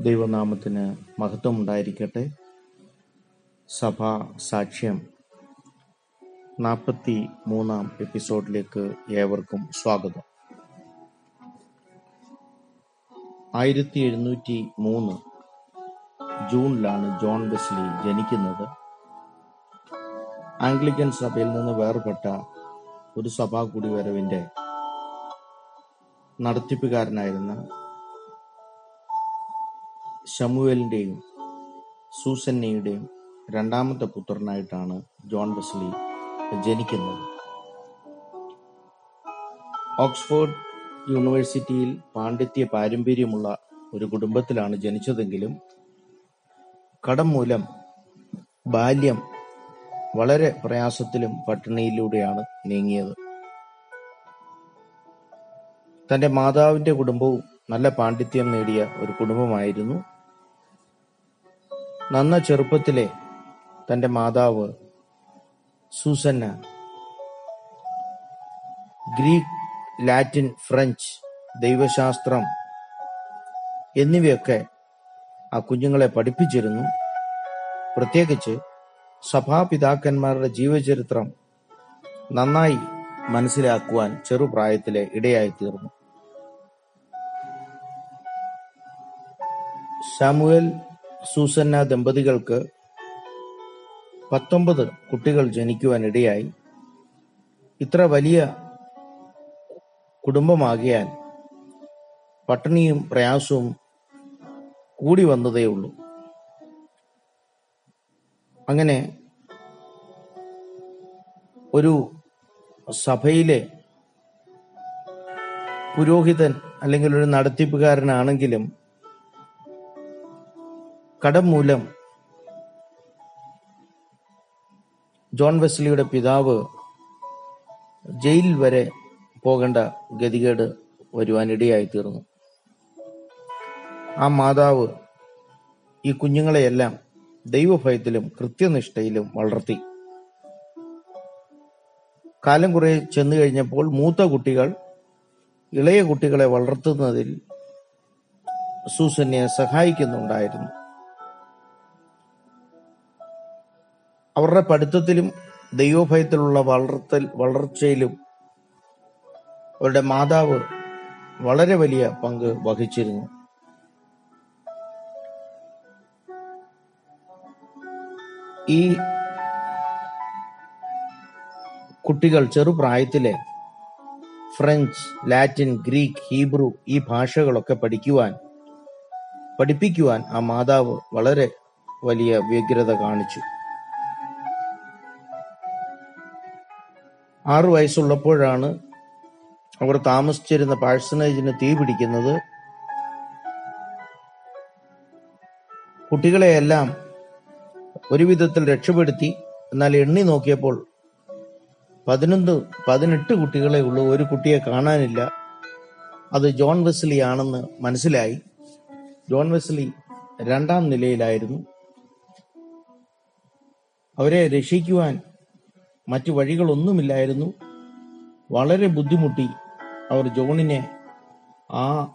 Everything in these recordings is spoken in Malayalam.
ദൈവനാമത്തിന് മഹത്വം ഉണ്ടായിരിക്കട്ടെ സഭാ സാക്ഷ്യം നാൽപ്പത്തി മൂന്നാം എപ്പിസോഡിലേക്ക് ഏവർക്കും സ്വാഗതം. ആയിരത്തി എഴുന്നൂറ്റി മൂന്ന് ജൂണിലാണ് ജോൺ ബെസ്ലി ജനിക്കുന്നത്. ആംഗ്ലിക്കൻ സഭയിൽ നിന്ന് വേർപെട്ട ഒരു സഭാ കൂടിവരവിന്റെ നടത്തിപ്പുകാരനായിരുന്ന ശമുവേലിന്റെയും സൂസന്നയുടെയും രണ്ടാമത്തെ പുത്രനായിട്ടാണ് ജോൺ വെസ്ലി ജനിക്കുന്നത്. ഓക്സ്ഫോർഡ് യൂണിവേഴ്സിറ്റിയിൽ പാണ്ഡിത്യ പാരമ്പര്യമുള്ള ഒരു കുടുംബത്തിലാണ് ജനിച്ചതെങ്കിലും കടം മൂലം ബാല്യം വളരെ പ്രയാസത്തിലും പട്ടിണിയിലൂടെയാണ് നീങ്ങിയത്. തന്റെ മാതാവിന്റെ കുടുംബവും നല്ല പാണ്ഡിത്യം നേടിയ ഒരു കുടുംബമായിരുന്നു നന്ന ചെറുപ്പത്തിലെ തന്റെ മാതാവ് സൂസന്ന ഗ്രീക്ക് ലാറ്റിൻ ഫ്രഞ്ച് ദൈവശാസ്ത്രം എന്നിവയൊക്കെ ആ കുഞ്ഞുങ്ങളെ പഠിപ്പിച്ചിരുന്നു. പ്രത്യേകിച്ച് സഭാപിതാക്കന്മാരുടെ ജീവചരിത്രം നന്നായി മനസ്സിലാക്കുവാൻ ചെറുപ്രായത്തിലെ ഇടയായി തീർന്നു. സാമുവൽ സൂസന്ന ദമ്പതികൾക്ക് പത്തൊമ്പത് കുട്ടികൾ ജനിക്കുവാനിടയായി. ഇത്ര വലിയ കുടുംബമാകിയാൽ പട്ടിണിയും പ്രയാസവും കൂടി വന്നതേയുള്ളൂ അങ്ങനെ ഒരു സഭയിലെ പുരോഹിതൻ അല്ലെങ്കിൽ ഒരു നടത്തിപ്പുകാരനാണെങ്കിലും കടം മൂലം ജോൺ വെസ്ലിയുടെ പിതാവ് ജയിലിൽ വരെ പോകേണ്ട ഗതികേട് തീർന്നു ആ മാതാവ് ഈ കുഞ്ഞുങ്ങളെയെല്ലാം ദൈവഭയത്തിലും കൃത്യനിഷ്ഠയിലും വളർത്തി. കാലം കുറെ ചെന്നു കഴിഞ്ഞപ്പോൾ മൂത്ത കുട്ടികൾ ഇളയ കുട്ടികളെ വളർത്തുന്നതിൽ സൂസന്യെ സഹായിക്കുന്നുണ്ടായിരുന്നു. അവരുടെ പഠിത്തത്തിലും ദൈവഭയത്തിലുള്ള വളർത്തൽ വളർച്ചയിലും അവരുടെ മാതാവ് വളരെ വലിയ പങ്ക് വഹിച്ചിരുന്നു. ഈ കുട്ടികൾ ചെറുപ്രായത്തിലെ ഫ്രഞ്ച് ലാറ്റിൻ ഗ്രീക്ക് ഹീബ്രു ഈ ഭാഷകളൊക്കെ പഠിക്കുവാൻ പഠിപ്പിക്കുവാൻ ആ മാതാവ് വളരെ വലിയ വ്യഗ്രത കാണിച്ചു. ആറു വയസ്സുള്ളപ്പോഴാണ് അവർ താമസിച്ചിരുന്ന പാഴ്സനേജിന് തീ പിടിക്കുന്നത്. കുട്ടികളെയെല്ലാം ഒരു വിധത്തിൽ രക്ഷപ്പെടുത്തി എന്നാൽ എണ്ണി നോക്കിയപ്പോൾ പതിനൊന്ന് പതിനെട്ട് കുട്ടികളെ ഉള്ളൂ. ഒരു കുട്ടിയെ കാണാനില്ല. അത് ജോൺ വെസ്ലി ആണെന്ന് മനസ്സിലായി. ജോൺ വെസ്ലി രണ്ടാം നിലയിലായിരുന്നു. അവരെ രക്ഷിക്കുവാൻ മറ്റു വഴികളൊന്നുമില്ലായിരുന്നു. വളരെ ബുദ്ധിമുട്ടി അവർ ജോണിനെ ആ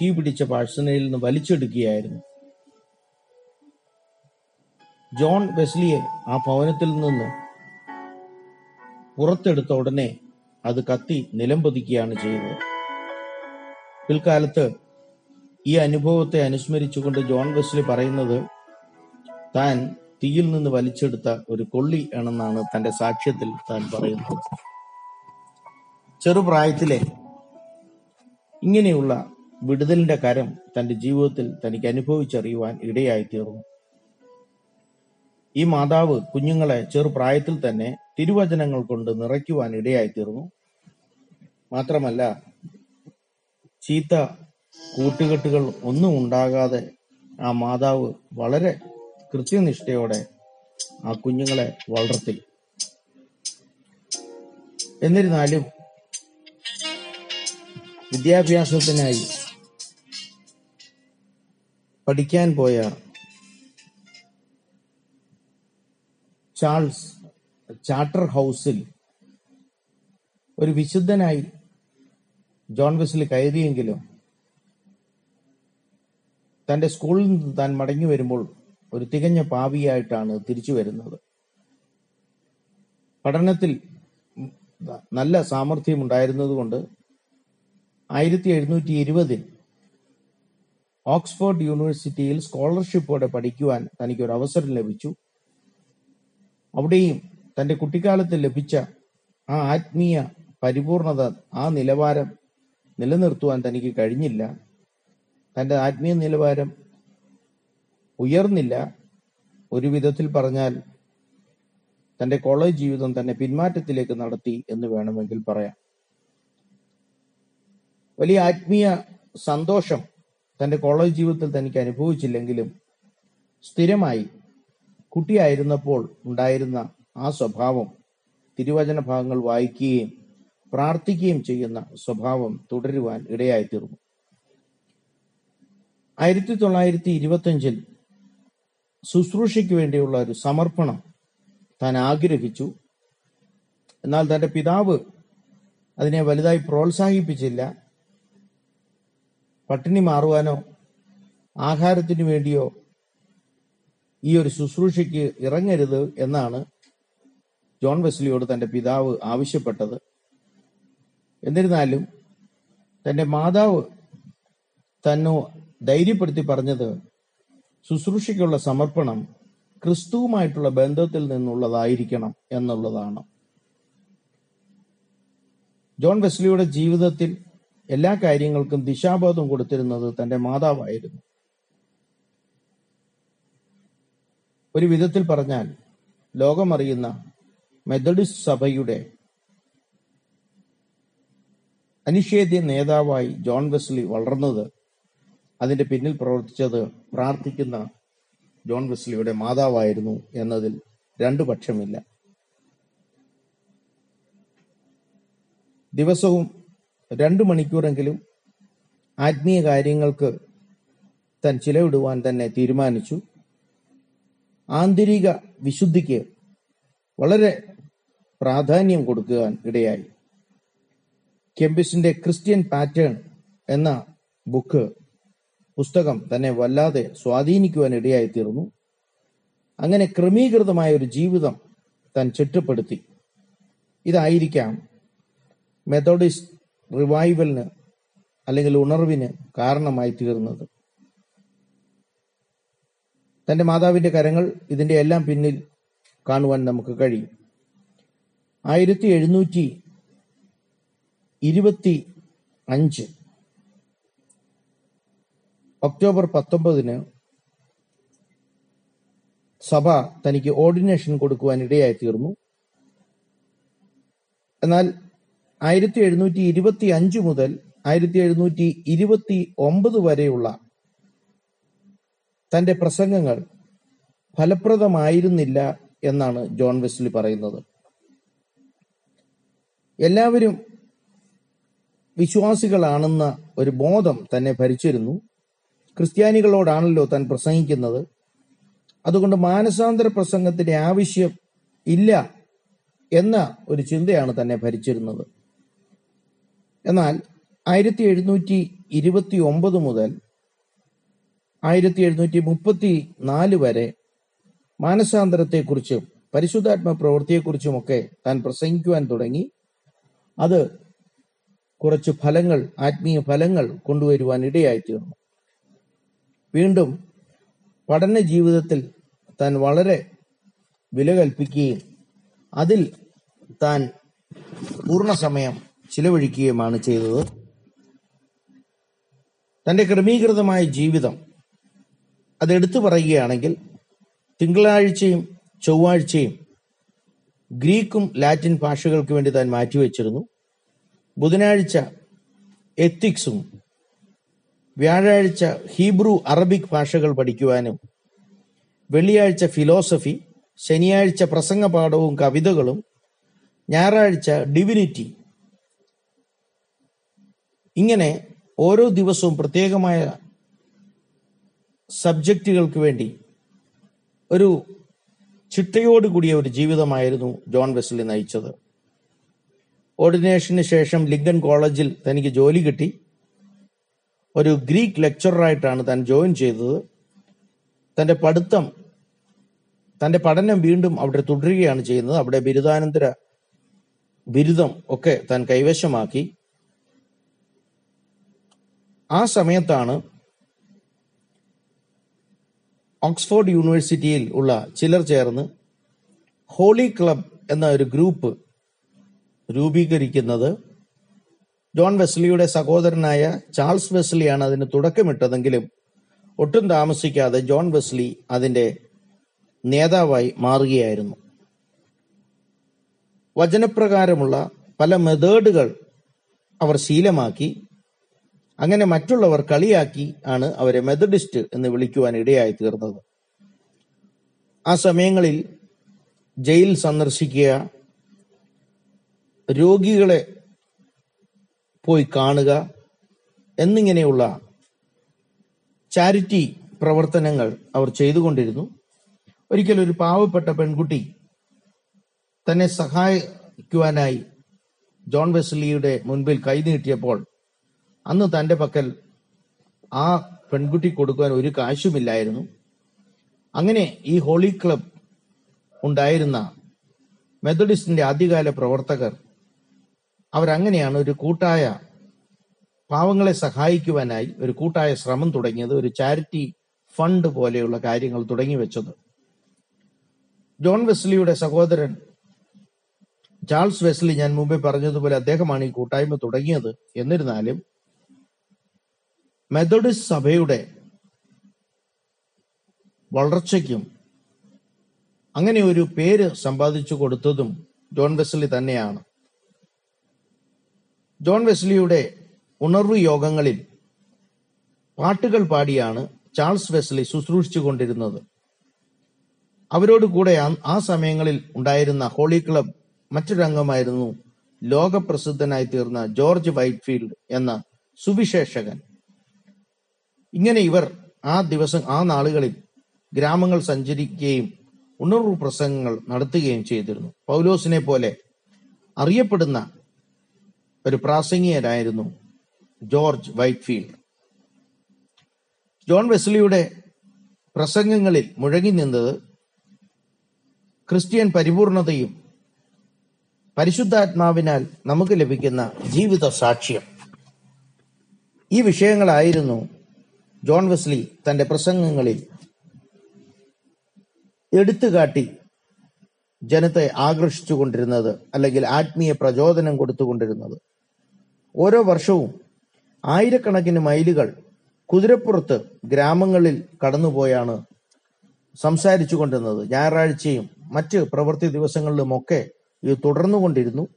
തീ പിടിച്ച പാഴ്സനയിൽ നിന്ന് വലിച്ചെടുക്കുകയായിരുന്നു. ജോൺ വെസ്ലിയെ ആ ഭവനത്തിൽ നിന്ന് പുറത്തെടുത്ത ഉടനെ അത് കത്തി നിലംപതിക്കുകയാണ് ചെയ്തത് പിൽക്കാലത്ത് ഈ അനുഭവത്തെ അനുസ്മരിച്ചുകൊണ്ട് ജോൺ വെസ്ലി പറയുന്നത് താൻ തീയിൽ നിന്ന് വലിച്ചെടുത്ത ഒരു കൊള്ളി ആണെന്നാണ് തന്റെ സാക്ഷ്യത്തിൽ താൻ പറയുന്നത്. ചെറുപ്രായത്തിലെ ഇങ്ങനെയുള്ള വിടുതലിന്റെ കരം തന്റെ ജീവിതത്തിൽ തനിക്ക് അനുഭവിച്ചറിയുവാൻ ഇടയായി തീർന്നു ഈ മാതാവ് കുഞ്ഞുങ്ങളെ ചെറുപ്രായത്തിൽ തന്നെ തിരുവചനങ്ങൾ കൊണ്ട് നിറയ്ക്കുവാൻ ഇടയായി തീർന്നു മാത്രമല്ല ചീത്ത കൂട്ടുകെട്ടുകൾ ഒന്നും ഉണ്ടാകാതെ ആ മാതാവ് വളരെ കൃത്യനിഷ്ഠയോടെ ആ കുഞ്ഞുങ്ങളെ വളർത്തി. എന്നിരുന്നാലും വിദ്യാഭ്യാസത്തിനായി പഠിക്കാൻ പോയ ചാൾസ് ചാർട്ടർ ഹൗസിൽ ഒരു വിശുദ്ധനായി ജോൺ വെസ്ലി കയറിയെങ്കിലും തന്റെ സ്കൂളിൽ നിന്ന് താൻ മടങ്ങി വരുമ്പോൾ ഒരു തികഞ്ഞ പാവിയായിട്ടാണ് തിരിച്ചു വരുന്നത്. പഠനത്തിൽ നല്ല സാമർഥ്യം ഉണ്ടായിരുന്നതുകൊണ്ട് ആയിരത്തി എഴുന്നൂറ്റി ഇരുപതിൽ ഓക്സ്ഫോർഡ് യൂണിവേഴ്സിറ്റിയിൽ സ്കോളർഷിപ്പോടെ പഠിക്കുവാൻ തനിക്ക് ഒരു അവസരം ലഭിച്ചു. അവിടെയും തന്റെ കുട്ടിക്കാലത്ത് ലഭിച്ച ആ ആത്മീയ പരിപൂർണത ആ നിലവാരം നിലനിർത്തുവാൻ തനിക്ക് കഴിഞ്ഞില്ല. തന്റെ ആത്മീയ നിലവാരം ഉയർന്നില്ല. ഒരു വിധത്തിൽ പറഞ്ഞാൽ തന്റെ കോളേജ് ജീവിതം തന്നെ പിന്മാറ്റത്തിലേക്ക് നടത്തി എന്ന് വേണമെങ്കിൽ പറയാം. വലിയ ആത്മീയ സന്തോഷം തന്റെ കോളേജ് ജീവിതത്തിൽ തനിക്ക് അനുഭവിച്ചില്ലെങ്കിലും സ്ഥിരമായി കുട്ടിയായിരുന്നപ്പോൾ ഉണ്ടായിരുന്ന ആ സ്വഭാവം തിരുവചന ഭാഗങ്ങൾ വായിക്കുകയും പ്രാർത്ഥിക്കുകയും ചെയ്യുന്ന സ്വഭാവം തുടരുവാൻ ഇടയായിത്തീർന്നു. ആയിരത്തി തൊള്ളായിരത്തി ഇരുപത്തിയഞ്ചിൽ ശുശ്രൂഷയ്ക്ക് വേണ്ടിയുള്ള ഒരു സമർപ്പണം താൻ ആഗ്രഹിച്ചു. എന്നാൽ തന്റെ പിതാവ് അതിനെ വലുതായി പ്രോത്സാഹിപ്പിച്ചില്ല. പട്ടിണി മാറുവാനോ ആഹാരത്തിനു വേണ്ടിയോ ഈ ഒരു ശുശ്രൂഷയ്ക്ക് ഇറങ്ങരുത് എന്നാണ് ജോൺ വെസ്ലിയോട് തന്റെ പിതാവ് ആവശ്യപ്പെട്ടത്. എന്നിരുന്നാലും തന്റെ മാതാവ് തന്നു ധൈര്യപ്പെടുത്തി പറഞ്ഞത് ശുശ്രൂഷയ്ക്കുള്ള സമർപ്പണം ക്രിസ്തുവുമായിട്ടുള്ള ബന്ധത്തിൽ നിന്നുള്ളതായിരിക്കണം എന്നുള്ളതാണ്. ജോൺ വെസ്ലിയുടെ ജീവിതത്തിൽ എല്ലാ കാര്യങ്ങൾക്കും ദിശാബോധം കൊടുത്തിരുന്നത് തന്റെ മാതാവായിരുന്നു. ഒരു വിധത്തിൽ പറഞ്ഞാൽ ലോകമറിയുന്ന മെത്തഡിസ്റ്റ് സഭയുടെ അനിഷേധ്യ നേതാവായി ജോൺ വെസ്ലി വളർന്നത് അതിന്റെ പിന്നിൽ പ്രവർത്തിച്ചത് പ്രാർത്ഥിക്കുന്ന ജോൺ വെസ്ലിയുടെ മാതാവായിരുന്നു എന്നതിൽ രണ്ടു പക്ഷമില്ല. ദിവസവും രണ്ടു മണിക്കൂറെങ്കിലും ആത്മീയ കാര്യങ്ങൾക്ക് തൻ ചിലവിടുവാൻ തന്നെ തീരുമാനിച്ചു. ആന്തരിക വിശുദ്ധിക്ക് വളരെ പ്രാധാന്യം കൊടുക്കുവാൻ ഇടയായി. കെമ്പിസിന്റെ ക്രിസ്ത്യൻ പാറ്റേൺ എന്ന ബുക്ക് പുസ്തകം തന്നെ വല്ലാതെ സ്വാധീനിക്കുവാൻ ഇടയായി തീർന്നു അങ്ങനെ ക്രമീകൃതമായ ഒരു ജീവിതം താൻ ചിട്ടപ്പെടുത്തി ഇതായിരിക്കാം മെത്തോഡിസ്റ്റ് റിവൈവലിന് അല്ലെങ്കിൽ ഉണർവിന് കാരണമായി തീർന്നത് തന്റെ മാതാവിന്റെ കരങ്ങൾ ഇതിന്റെ എല്ലാം പിന്നിൽ കാണുവാൻ നമുക്ക് കഴിയും. ആയിരത്തി എഴുന്നൂറ്റി ഇരുപത്തി അഞ്ച് ഒക്ടോബർ പത്തൊമ്പതിന് സഭ തനിക്ക് ഓർഡിനേഷൻ കൊടുക്കുവാൻ ഇടയായി തീർന്നു എന്നാൽ ആയിരത്തി എഴുന്നൂറ്റി ഇരുപത്തി അഞ്ച് മുതൽ ആയിരത്തി എഴുന്നൂറ്റി ഇരുപത്തി ഒമ്പത് വരെയുള്ള തന്റെ പ്രസംഗങ്ങൾ ഫലപ്രദമായിരുന്നില്ല എന്നാണ് ജോൺ വെസ്ലി പറയുന്നത്. എല്ലാവരും വിശ്വാസികളാണെന്ന ഒരു ബോധം തന്നെ ഭരിച്ചിരുന്നു. ക്രിസ്ത്യാനികളോടാണല്ലോ താൻ പ്രസംഗിക്കുന്നത്. അതുകൊണ്ട് മാനസാന്തര പ്രസംഗത്തിന്റെ ആവശ്യം ഇല്ല എന്ന ഒരു ചിന്തയാണ് തന്നെ ഭരിച്ചിരുന്നത്. എന്നാൽ ആയിരത്തി എഴുന്നൂറ്റി ഇരുപത്തി ഒമ്പത് മുതൽ ആയിരത്തി എഴുന്നൂറ്റി മുപ്പത്തി നാല് വരെ മാനസാന്തരത്തെക്കുറിച്ചും പരിശുദ്ധാത്മ പ്രവൃത്തിയെക്കുറിച്ചുമൊക്കെ താൻ പ്രസംഗിക്കുവാൻ തുടങ്ങി. അത് കുറച്ച് ഫലങ്ങൾ ആത്മീയ ഫലങ്ങൾ കൊണ്ടുവരുവാൻ ഇടയായി തീർന്നു വീണ്ടും പഠന ജീവിതത്തിൽ താൻ വളരെ വില കൽപ്പിക്കുകയും അതിൽ താൻ പൂർണ സമയം ചിലവഴിക്കുകയുമാണ് ചെയ്തത്. തന്റെ ക്രമീകൃതമായ ജീവിതം അതെടുത്തു പറയുകയാണെങ്കിൽ തിങ്കളാഴ്ചയും ചൊവ്വാഴ്ചയും ഗ്രീക്കും ലാറ്റിൻ ഭാഷകൾക്ക് വേണ്ടി താൻ മാറ്റിവെച്ചിരുന്നു. ബുധനാഴ്ച എത്തിക്സും വ്യാഴാഴ്ച ഹീബ്രു അറബിക് ഭാഷകൾ പഠിക്കുവാനും വെള്ളിയാഴ്ച ഫിലോസഫി ശനിയാഴ്ച പ്രസംഗപാഠവും കവിതകളും ഞായറാഴ്ച ഡിവിനിറ്റി. ഇങ്ങനെ ഓരോ ദിവസവും പ്രത്യേകമായ സബ്ജക്റ്റുകൾക്ക് വേണ്ടി ഒരു ചിട്ടയോടുകൂടിയ ഒരു ജീവിതമായിരുന്നു ജോൺ വെസ്ലി നയിച്ചത്. ഓർഡിനേഷന് ശേഷം ലിങ്കൺ കോളേജിൽ തനിക്ക് ജോലി കിട്ടി. ഒരു ഗ്രീക്ക് ലെക്ചറായിട്ടാണ് താൻ ജോയിൻ ചെയ്തത്. തന്റെ പഠിത്തം തന്റെ പഠനം വീണ്ടും അവിടെ തുടരുകയാണ് ചെയ്യുന്നത്. അവിടെ ബിരുദാനന്തര ബിരുദം ഒക്കെ താൻ കൈവശമാക്കി. ആ സമയത്താണ് ഓക്സ്ഫോർഡ് യൂണിവേഴ്സിറ്റിയിൽ ഉള്ള ചിലർ ചേർന്ന് ഹോളി ക്ലബ് എന്ന ഒരു ഗ്രൂപ്പ് രൂപീകരിക്കുന്നത്. ജോൺ വെസ്ലിയുടെ സഹോദരനായ ചാൾസ് വെസ്ലിയാണ് അതിന് തുടക്കമിട്ടതെങ്കിലും ഒട്ടും താമസിക്കാതെ ജോൺ വെസ്ലി അതിന്റെ നേതാവായി മാറുകയായിരുന്നു. വചനപ്രകാരമുള്ള പല മെതേഡുകൾ അവർ ശീലമാക്കി അങ്ങനെ മറ്റുള്ളവർ കളിയാക്കി ആണ് അവരെ മെത്തഡിസ്റ്റ് എന്ന് വിളിക്കുവാൻ ഇടയായി തീർന്നത്. ആ സമയങ്ങളിൽ ജയിൽ സന്ദർശിക്കുക രോഗികളെ പോയി കാണുക എന്നിങ്ങനെയുള്ള ചാരിറ്റി പ്രവർത്തനങ്ങൾ അവർ ചെയ്തുകൊണ്ടിരുന്നു. ഒരിക്കൽ ഒരു പാവപ്പെട്ട പെൺകുട്ടി തന്നെ സഹായിക്കുവാനായി ജോൺ വെസ്ലിയുടെ മുൻപിൽ കൈനീട്ടിയപ്പോൾ അന്ന് തന്റെ പക്കൽ ആ പെൺകുട്ടി കൊടുക്കുവാൻ ഒരു കാശുമില്ലായിരുന്നു. അങ്ങനെ ഈ ഹോളി ക്ലബ് ഉണ്ടായിരുന്ന മെത്തഡിസ്റ്റിന്റെ ആദ്യകാല പ്രവർത്തകർ അവരങ്ങനെയാണ് ഒരു കൂട്ടായ പാവങ്ങളെ സഹായിക്കുവാനായി ഒരു കൂട്ടായ ശ്രമം തുടങ്ങിയത് ഒരു ചാരിറ്റി ഫണ്ട് പോലെയുള്ള കാര്യങ്ങൾ തുടങ്ങി വെച്ചത്. ജോൺ വെസ്ലിയുടെ സഹോദരൻ ചാൾസ് വെസ്ലി ഞാൻ മുമ്പേ പറഞ്ഞതുപോലെ അദ്ദേഹമാണ് ഈ കൂട്ടായ്മ തുടങ്ങിയത്. എന്നിരുന്നാലും മെത്തഡിസ്റ്റ് സഭയുടെ വളർച്ചയ്ക്കും അങ്ങനെ ഒരു പേര് സമ്പാദിച്ചു കൊടുത്തതും ജോൺ വെസ്ലി തന്നെയാണ്. ജോൺ വെസ്ലിയുടെ ഉണർവ് യോഗങ്ങളിൽ പാട്ടുകൾ പാടിയാണ് ചാൾസ് വെസ്ലി ശുശ്രൂഷിച്ചു കൊണ്ടിരുന്നത്. അവരോട് കൂടെ ആ- സമയങ്ങളിൽ ഉണ്ടായിരുന്ന ഹോളി ക്ലബ് മറ്റൊരു അംഗമായിരുന്നു ലോകപ്രസിദ്ധനായി തീർന്ന ജോർജ് വൈറ്റ്ഫീൽഡ് എന്ന സുവിശേഷകൻ. ഇങ്ങനെ ഇവർ ആ ദിവസം ആ നാളുകളിൽ ഗ്രാമങ്ങൾ സഞ്ചരിക്കുകയും ഉണർവ് പ്രസംഗങ്ങൾ നടത്തുകയും ചെയ്തിരുന്നു. പൗലോസിനെ പോലെ അറിയപ്പെടുന്ന ഒരു പ്രാസംഗികനായിരുന്നു ജോർജ് വൈറ്റ്ഫീൽഡ്. ജോൺ വെസ്ലിയുടെ പ്രസംഗങ്ങളിൽ മുഴങ്ങി നിന്നത് ക്രിസ്ത്യൻ പരിപൂർണതയും പരിശുദ്ധാത്മാവിനാൽ നമുക്ക് ലഭിക്കുന്ന ജീവിത സാക്ഷ്യം. ഈ വിഷയങ്ങളായിരുന്നു ജോൺ വെസ്ലി തന്റെ പ്രസംഗങ്ങളിൽ എടുത്തുകാട്ടി ജനത്തെ ആകർഷിച്ചുകൊണ്ടിരുന്നത് അല്ലെങ്കിൽ ആത്മീയ പ്രചോദനം കൊടുത്തുകൊണ്ടിരുന്നത്. ഓരോ വർഷവും ആയിരക്കണക്കിന് മൈലുകൾ കുതിരപ്പുറത്ത് ഗ്രാമങ്ങളിൽ കടന്നുപോയാണ് സംസാരിച്ചു കൊണ്ടിരുന്നത് ഞായറാഴ്ചയും മറ്റ് പ്രവൃത്തി ദിവസങ്ങളിലുമൊക്കെ ഇത് തുടർന്നുകൊണ്ടിരുന്നു.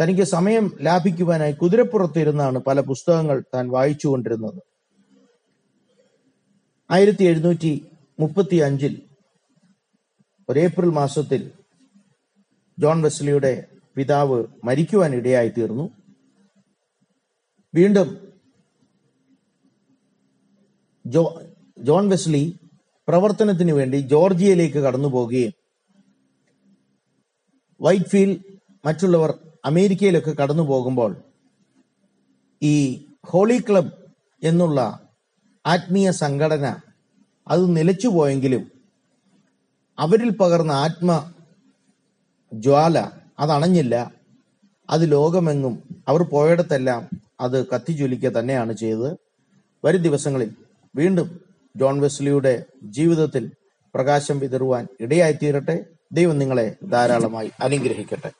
തനിക്ക് സമയം ലാഭിക്കുവാനായി കുതിരപ്പുറത്തിരുന്നാണ് പല പുസ്തകങ്ങൾ താൻ വായിച്ചു കൊണ്ടിരുന്നത് ആയിരത്തി എഴുന്നൂറ്റി മുപ്പത്തി അഞ്ചിൽ ഒരു ഏപ്രിൽ മാസത്തിൽ ജോൺ വെസ്ലിയുടെ പിതാവ് മരിക്കുവാൻ ഇടയായി തീർന്നു വീണ്ടും ജോ ജോൺ വെസ്ലി പ്രവർത്തനത്തിന് വേണ്ടി ജോർജിയയിലേക്ക് കടന്നു പോവുകയും വൈറ്റ്ഫീൽഡ് മറ്റുള്ളവർ അമേരിക്കയിലൊക്കെ കടന്നു പോകുമ്പോൾ ഈ ഹോളി ക്ലബ് എന്നുള്ള ആത്മീയ സംഘടന അത് നിലച്ചുപോയെങ്കിലും അവരിൽ പകർന്ന ആത്മ ജ്വാല അത് അണഞ്ഞില്ല അത് ലോകമെങ്ങും അവർ പോയിടത്തെല്ലാം അത് കത്തിജ്വലിക്കുക തന്നെയാണ് ചെയ്തത്. വരും ദിവസങ്ങളിൽ വീണ്ടും ജോൺ വെസ്ലിയുടെ ജീവിതത്തിൽ പ്രകാശം വിതറുവാൻ ഇടയായിത്തീരട്ടെ. ദൈവം നിങ്ങളെ ധാരാളമായി അനുഗ്രഹിക്കട്ടെ.